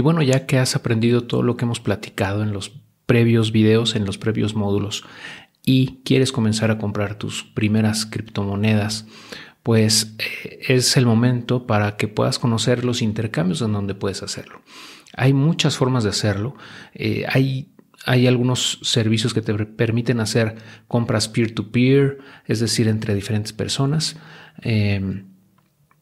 Y bueno, ya que has aprendido todo lo que hemos platicado en los previos videos, en los previos módulos, y quieres comenzar a comprar tus primeras criptomonedas, pues eh, es el momento para que puedas conocer los intercambios en donde puedes hacerlo. Hay muchas formas de hacerlo. Eh, hay, hay algunos servicios que te permiten hacer compras peer-to-peer, es decir, entre diferentes personas. Em,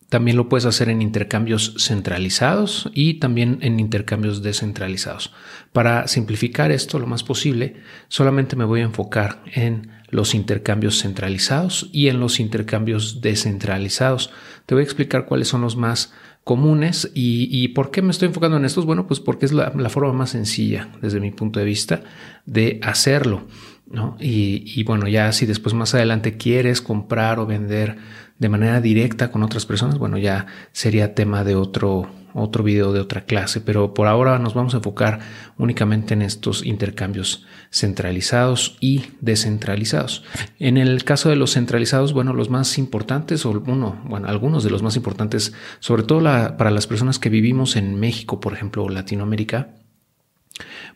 también lo puedes hacer en intercambios centralizados y también en intercambios descentralizados. Para simplificar esto lo más posible, solamente me voy a enfocar en los intercambios centralizados y en los intercambios descentralizados. Te voy a explicar cuáles son los más comunes y, por qué me estoy enfocando en estos. Bueno, pues porque es la, forma más sencilla desde mi punto de vista de hacerlo. Y, y bueno, ya si después más adelante quieres comprar o vender de manera directa con otras personas, bueno, ya sería tema de otro, otro video de otra clase, pero por ahora nos vamos a enfocar únicamente en estos intercambios centralizados y descentralizados. En el caso de los centralizados, bueno, los más importantes, o uno, bueno, algunos de los más importantes, sobre todo para las personas que vivimos en México, por ejemplo, o Latinoamérica,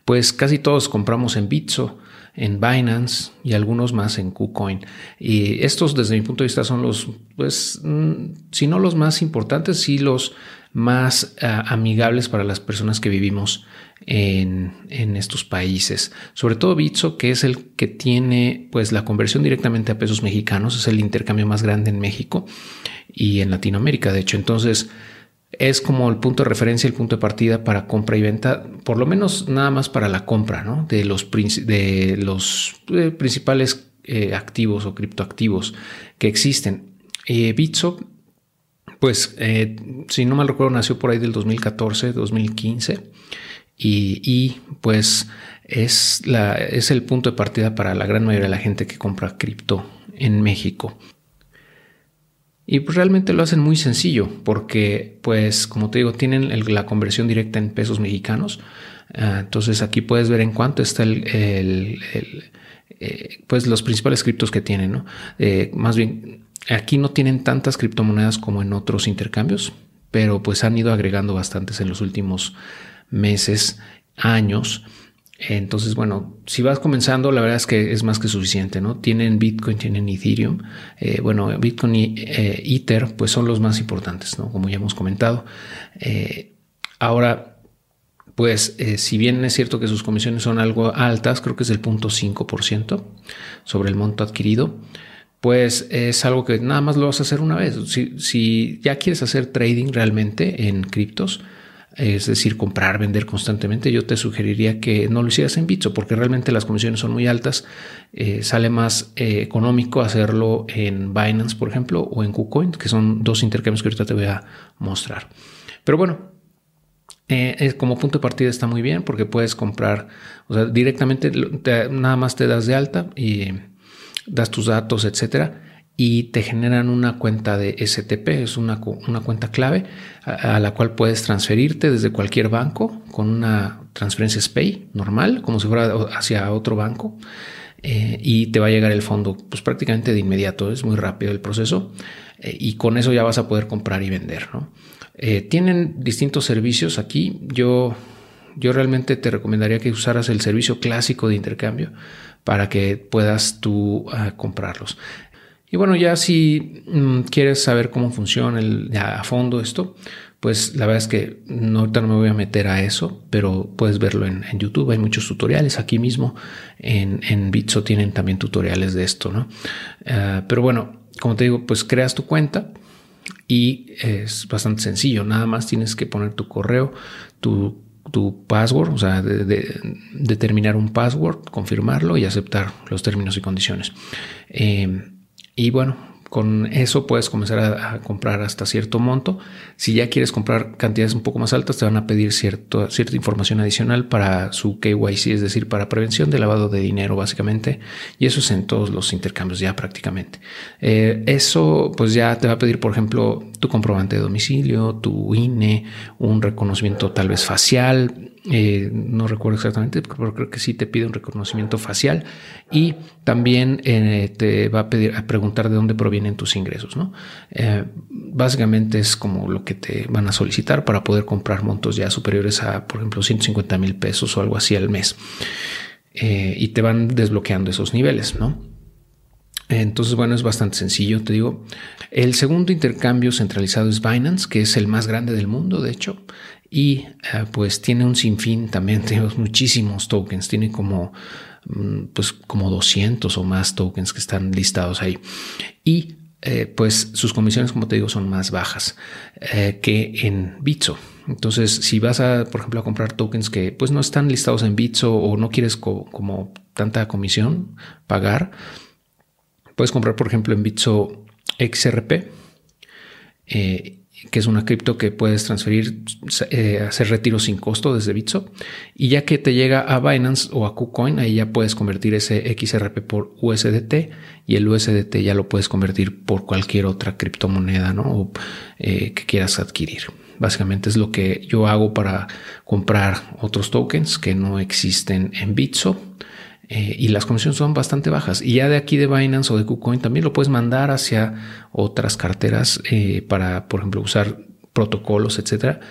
pues casi todos compramos en Bitso en Binance y algunos más en KuCoin. Y estos, desde mi punto de vista, son los, pues, mm, si no los más importantes, sí los más ah, amigables para las personas que vivimos en, en, estos países. Sobre todo Bitso, que es el que tiene pues la conversión directamente a pesos mexicanos, es el intercambio más grande en México y en Latinoamérica, de hecho. Entonces, es como el punto de referencia, el punto de partida para compra y venta, por lo menos nada más para la compra de los, de los eh, principales eh, activos o criptoactivos que existen. Eh, Bitso, pues si no mal recuerdo, nació por ahí del 2014, 2015 y, y pues es, la, es el punto de partida para la gran mayoría de la gente que compra cripto en México. Y pues realmente lo hacen muy sencillo porque, pues, como te digo, tienen la conversión directa en pesos mexicanos. Ah, entonces aquí puedes ver en cuánto está el, eh, pues los principales criptos que tienen, ¿no? Eh, más bien, aquí no tienen tantas criptomonedas como en otros intercambios, pero pues han ido agregando bastantes en los últimos meses, años. Entonces, bueno, si vas comenzando, la verdad es que es más que suficiente, ¿no? Tienen Bitcoin, tienen Ethereum. Eh, bueno, Bitcoin y eh, Ether, pues son los más importantes, ¿no? Como ya hemos comentado. Eh, ahora, pues, si bien es cierto que sus comisiones son algo altas, creo que es del punto 5% sobre el monto adquirido, pues es algo que nada más lo vas a hacer una vez. Si, si ya quieres hacer trading realmente en criptos, es decir, comprar, vender constantemente, yo te sugeriría que no lo hicieras en Bitso porque realmente las comisiones son muy altas. Eh, sale más eh, económico hacerlo en Binance, por ejemplo, o en KuCoin, que son dos intercambios que ahorita te voy a mostrar. Pero bueno, eh, como punto de partida está muy bien porque puedes comprar, o sea, directamente nada más te das de alta y das tus datos, etcétera y te generan una cuenta de STP, es una, una cuenta clave a, la cual puedes transferirte desde cualquier banco con una transferencia SPAY normal, como si fuera hacia otro banco, eh, y te va a llegar el fondo pues prácticamente de inmediato, es muy rápido el proceso eh, y con eso ya vas a poder comprar y vender. Eh, tienen distintos servicios aquí, yo, yo realmente te recomendaría que usaras el servicio clásico de intercambio para que puedas tú ah, comprarlos. Y bueno, ya si mm, quieres saber cómo funciona a fondo esto, pues la verdad es que no, ahorita no me voy a meter a eso, pero puedes verlo en, YouTube. Hay muchos tutoriales aquí mismo. En, Bitso tienen también tutoriales de esto, ¿no? Ah, pero bueno, como te digo, pues creas tu cuenta y es bastante sencillo. Nada más tienes que poner tu correo, tu, tu password, o sea, determinar un password, confirmarlo y aceptar los términos y condiciones. Eh, y bueno, con eso puedes comenzar a, comprar hasta cierto monto. Si ya quieres comprar cantidades un poco más altas, te van a pedir cierta información adicional para su KYC, es decir, para prevención de lavado de dinero, básicamente. Y eso es en todos los intercambios ya prácticamente. Eh, eso pues ya te va a pedir, por ejemplo, tu comprobante de domicilio, tu INE, un reconocimiento tal vez facial, eh, no recuerdo exactamente, pero creo que sí te pide un reconocimiento facial y también eh, te va a pedir a preguntar de dónde provienen tus ingresos. ¿no? Eh, básicamente es como lo que te van a solicitar para poder comprar montos ya superiores a, por ejemplo, 150 mil pesos o algo así al mes. y te van desbloqueando esos niveles, ¿no? Entonces, bueno, es bastante sencillo, te digo. El segundo intercambio centralizado es Binance, que es el más grande del mundo, de hecho y eh, pues tiene un sinfín también, tenemos muchísimos tokens, tiene como pues como 200 o más tokens que están listados ahí y eh, pues sus comisiones como te digo son más bajas eh, que en Bitso. Entonces, si vas a, por ejemplo, a comprar tokens que pues no están listados en Bitso o no quieres como tanta comisión pagar, puedes comprar, por ejemplo, en Bitso XRP que es una cripto que puedes transferir, eh, hacer retiro sin costo desde Bitso. Y ya que te llega a Binance o a KuCoin, ahí ya puedes convertir ese XRP por USDT y el USDT ya lo puedes convertir por cualquier otra criptomoneda ¿no? Eh, que quieras adquirir. Básicamente es lo que yo hago para comprar otros tokens que no existen en Bitso eh, y las comisiones son bastante bajas. Y ya de aquí de Binance o de KuCoin también lo puedes mandar hacia otras carteras eh, para, por ejemplo, usar protocolos, etcétera,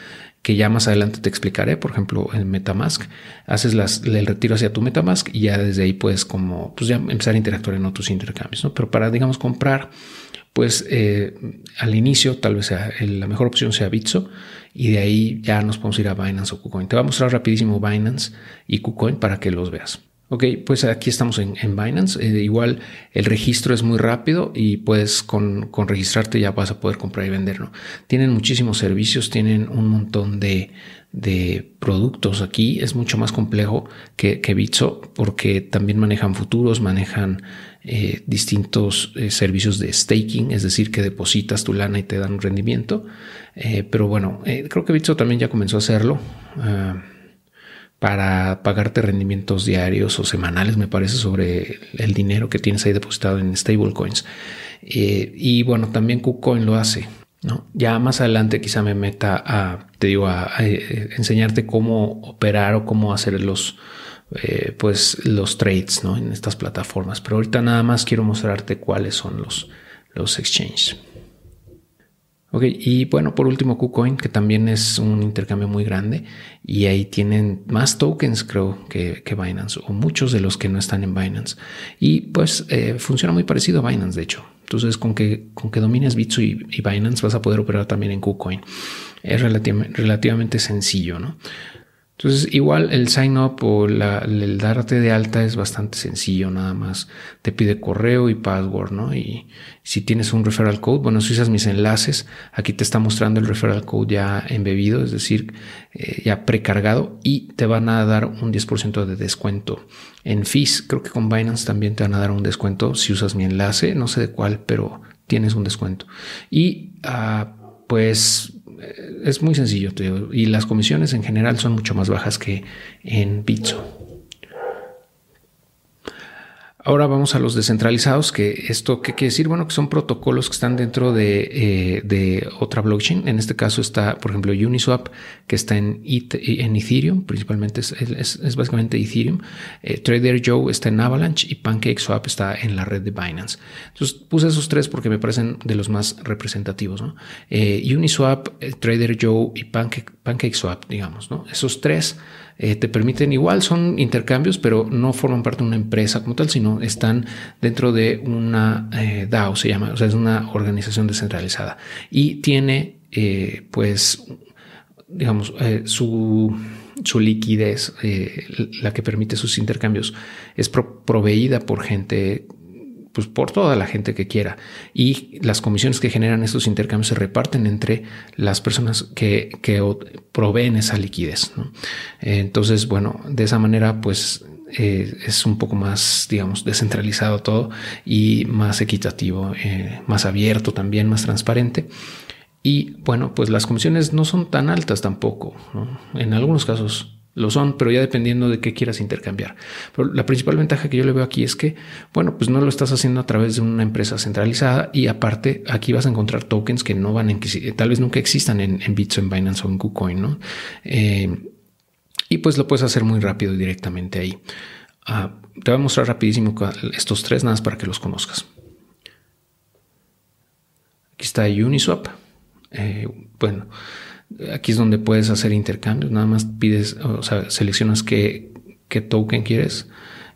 que ya más adelante te explicaré. Por ejemplo, en MetaMask, haces las, el retiro hacia tu MetaMask y ya desde ahí puedes como, pues ya empezar a interactuar en otros intercambios, ¿no? Pero para, digamos, comprar, pues eh, al inicio tal vez la mejor opción sea Bitso y de ahí ya nos podemos ir a Binance o KuCoin. Te voy a mostrar rapidísimo Binance y KuCoin para que los veas. Ok, pues aquí estamos en, Binance. Eh, igual el registro es muy rápido y puedes con, registrarte ya vas a poder comprar y vender. Tienen muchísimos servicios, tienen un montón de, productos aquí. Es mucho más complejo que, que Bitso porque también manejan futuros, manejan eh, distintos eh, servicios de staking, es decir, que depositas tu lana y te dan un rendimiento. pero bueno, creo que Bitso también ya comenzó a hacerlo. Ah, para pagarte rendimientos diarios o semanales, me parece, sobre el dinero que tienes ahí depositado en stablecoins. Eh, y bueno, también KuCoin lo hace. ¿no? Ya más adelante quizá me meta a, te digo, a, eh, enseñarte cómo operar o cómo hacer los, eh, pues, los trades ¿no? en estas plataformas. Pero ahorita nada más quiero mostrarte cuáles son los, los exchanges. Ok, y bueno, por último, KuCoin, que también es un intercambio muy grande y ahí tienen más tokens, creo, que, Binance o muchos de los que no están en Binance. Y pues eh, funciona muy parecido a Binance, de hecho. Entonces, con que, con que domines Bitso y, y Binance vas a poder operar también en KuCoin. Es relativamente sencillo, ¿no? Entonces, igual el sign up o el darte de alta es bastante sencillo, nada más. Te pide correo y password, ¿no? Y si tienes un referral code, bueno, si usas mis enlaces, aquí te está mostrando el referral code ya embebido, es decir, eh, ya precargado y te van a dar un 10% de descuento en fees. Creo que con Binance también te van a dar un descuento si usas mi enlace, no sé de cuál, pero tienes un descuento. Y ah, pues es muy sencillo, y las comisiones en general son mucho más bajas que en Bitso. Ahora vamos a los descentralizados, que esto qué quiere decir, bueno, que son protocolos que están dentro de, eh, otra blockchain. En este caso está, por ejemplo, Uniswap, que está en, en Ethereum, principalmente es, básicamente Ethereum. Eh, Trader Joe está en Avalanche y PancakeSwap está en la red de Binance. Entonces puse esos tres porque me parecen de los más representativos. ¿no? Eh, Uniswap, Trader Joe y Pancake, PancakeSwap, digamos, ¿no? Esos tres te permiten igual, son intercambios, pero no forman parte de una empresa como tal, sino están dentro de una eh, DAO, se llama, o sea, es una organización descentralizada y tiene, eh, pues, digamos, su, su, liquidez, la que permite sus intercambios, es proveída por gente pues por toda la gente que quiera. Y las comisiones que generan estos intercambios se reparten entre las personas que, proveen esa liquidez. Entonces, bueno, de esa manera, pues eh, es un poco más, digamos, descentralizado todo y más equitativo, eh, más abierto también, más transparente. Y bueno, pues las comisiones no son tan altas tampoco. En algunos casos lo son, pero ya dependiendo de qué quieras intercambiar. Pero la principal ventaja que yo le veo aquí es que, bueno, pues no lo estás haciendo a través de una empresa centralizada y aparte aquí vas a encontrar tokens que no van en, tal vez nunca existan en, en Bits, en Binance o en KuCoin, ¿no? Eh, y pues lo puedes hacer muy rápido directamente ahí. Ah, te voy a mostrar rapidísimo estos tres nada más para que los conozcas. Aquí está Uniswap. Eh, bueno, aquí es donde puedes hacer intercambios. Nada más pides, o sea, seleccionas qué, qué token quieres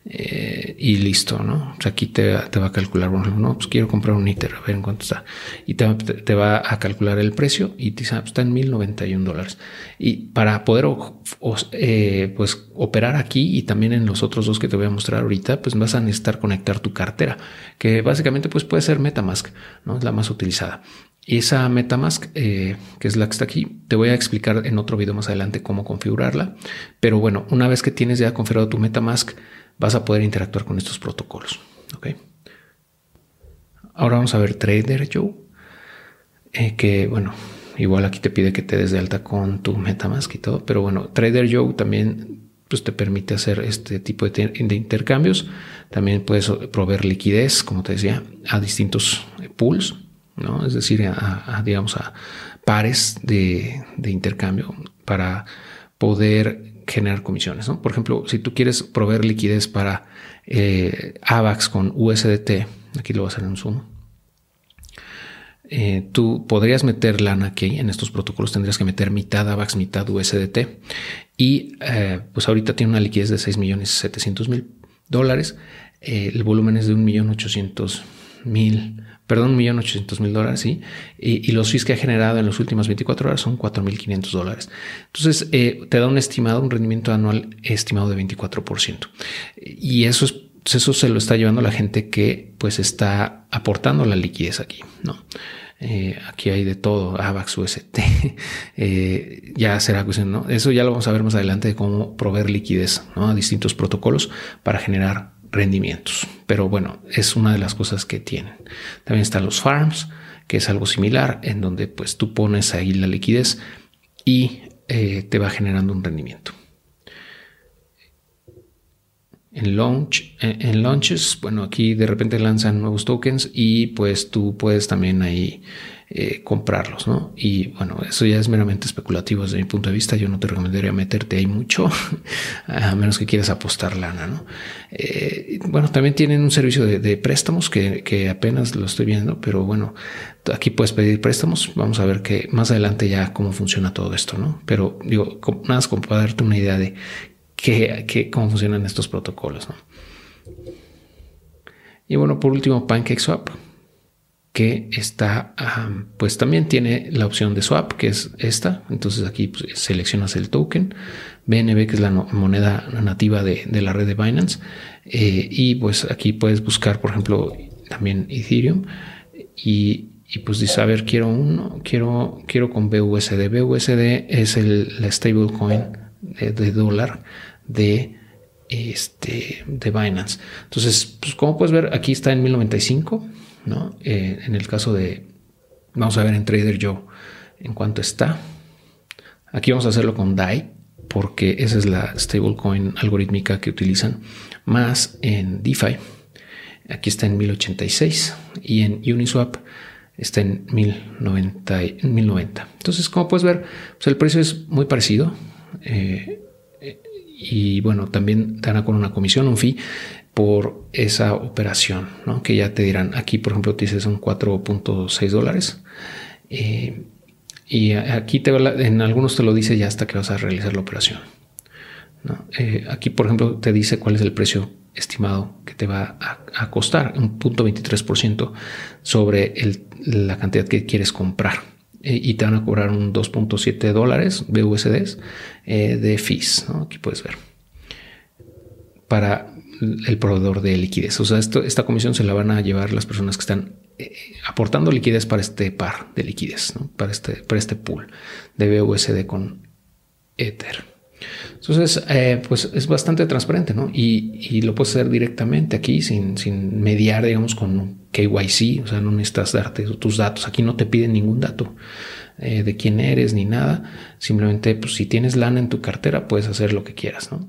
eh, y listo, ¿no? O sea, aquí te, va a calcular, bueno, no, pues quiero comprar un ITER, a ver en cuánto está. Y te, va a calcular el precio y te dice, ah, pues está en 1091 dólares. Y para poder eh, pues, operar aquí y también en los otros dos que te voy a mostrar ahorita, pues vas a necesitar conectar tu cartera, que básicamente pues puede ser Metamask, ¿no? Es la más utilizada. Y esa Metamask, eh, que es la que está aquí, te voy a explicar en otro video más adelante cómo configurarla. Pero bueno, una vez que tienes ya configurado tu Metamask, vas a poder interactuar con estos protocolos. Ahora vamos a ver Trader Joe, eh, que bueno, igual aquí te pide que te des de alta con tu MetaMask y todo, pero bueno, Trader Joe también pues, te permite hacer este tipo de, intercambios. También puedes proveer liquidez, como te decía, a distintos pools, ¿no? Es decir, a, digamos a pares de intercambio para poder generar comisiones. ¿no? Por ejemplo, si tú quieres proveer liquidez para eh, AVAX con USDT, aquí lo voy a hacer en Zoom. Eh, tú podrías meter lana aquí en estos protocolos, tendrías que meter mitad AVAX, mitad USDT. Y eh, pues ahorita tiene una liquidez de 6 millones 700 mil dólares. el volumen es de 1 millón 800 mil perdón, 1.800.000 dólares, ¿sí? Y, los fees que ha generado en las últimas 24 horas son 4.500 dólares. Entonces, eh, te da un estimado, un rendimiento anual estimado de 24%. Y eso es eso se lo está llevando la gente que pues está aportando la liquidez aquí, ¿no? Eh, aquí hay de todo, AVAX, UST, eh, ya será cuestión, ¿no? Eso ya lo vamos a ver más adelante de cómo proveer liquidez ¿no? a distintos protocolos para generar rendimientos. Pero bueno, es una de las cosas que tienen. También están los farms, que es algo similar, en donde pues tú pones ahí la liquidez y eh, te va generando un rendimiento. En, launch, en, launches, bueno, aquí de repente lanzan nuevos tokens y pues tú puedes también ahí eh, comprarlos, ¿no? Y bueno, eso ya es meramente especulativo desde mi punto de vista. Yo no te recomendaría meterte ahí mucho, a menos que quieras apostar lana, ¿no? Eh, bueno, también tienen un servicio de, préstamos que, apenas lo estoy viendo, pero bueno, aquí puedes pedir préstamos. Vamos a ver que más adelante ya cómo funciona todo esto, ¿no? Pero digo, nada más como para darte una idea de qué, cómo funcionan estos protocolos. Y bueno, por último, PancakeSwap que está, pues también tiene la opción de swap, que es esta. Entonces aquí pues, seleccionas el token BNB, que es la moneda nativa de, la red de Binance. Eh, y pues aquí puedes buscar, por ejemplo, también Ethereum. Y, pues dice, a ver, quiero uno, quiero, quiero con BUSD. BUSD es el, la stablecoin de dólar de este de Binance. Entonces, pues como puedes ver, aquí está en 1095 ¿no? Eh, en el caso de, vamos a ver en Trader Joe en cuanto está. Aquí vamos a hacerlo con DAI porque esa es la stablecoin algorítmica que utilizan. Más en DeFi, aquí está en 1086 y en Uniswap está en 1090. 1090. Entonces, como puedes ver, pues el precio es muy parecido. Eh, y bueno, también te dan con una comisión, un fee por esa operación, que ya te dirán, aquí por ejemplo te dice son 4.6 dólares. Eh, y aquí te, en algunos te lo dice ya hasta que vas a realizar la operación. Eh, aquí, por ejemplo, te dice cuál es el precio estimado que te va a, costar, un punto 23% sobre la cantidad que quieres comprar. Eh, y te van a cobrar un 2.7 dólares BUSDs de fees. Aquí puedes ver. Para el proveedor de liquidez. O sea, esto, esta comisión se la van a llevar las personas que están eh, aportando liquidez para este par de liquidez, para, este, para este pool de BUSD con Ether. Entonces, eh, pues es bastante transparente, ¿no? Y, lo puedes hacer directamente aquí sin, sin mediar, digamos, con KYC, o sea, no necesitas darte tus datos. Aquí no te piden ningún dato eh, de quién eres ni nada. Simplemente, pues si tienes lana en tu cartera, puedes hacer lo que quieras, ¿no?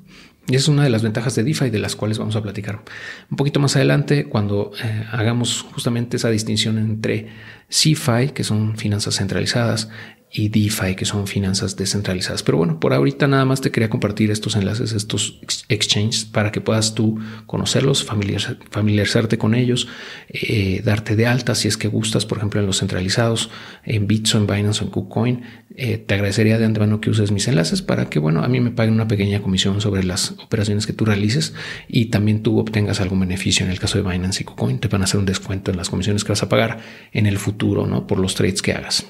Y es una de las ventajas de DeFi de las cuales vamos a platicar un poquito más adelante cuando eh, hagamos justamente esa distinción entre CeFi, que son finanzas centralizadas, y DeFi, que son finanzas descentralizadas. Pero bueno, por ahorita nada más te quería compartir estos enlaces, estos exchanges, para que puedas tú conocerlos, familiarizarte con ellos, eh, darte de alta si es que gustas, por ejemplo, en los centralizados, en Bitso, en Binance o en KuCoin. Eh, te agradecería de antemano que uses mis enlaces para que, bueno, a mí me paguen una pequeña comisión sobre las operaciones que tú realices y también tú obtengas algún beneficio. En el caso de Binance y KuCoin, te van a hacer un descuento en las comisiones que vas a pagar en el futuro, ¿no? Por los trades que hagas.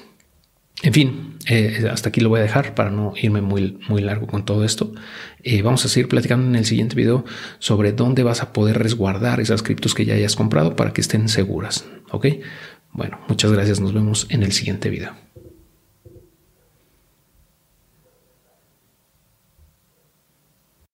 En fin, eh, hasta aquí lo voy a dejar para no irme muy, muy largo con todo esto. Eh, vamos a seguir platicando en el siguiente video sobre dónde vas a poder resguardar esas criptos que ya hayas comprado para que estén seguras. Ok, bueno, muchas gracias. Nos vemos en el siguiente video.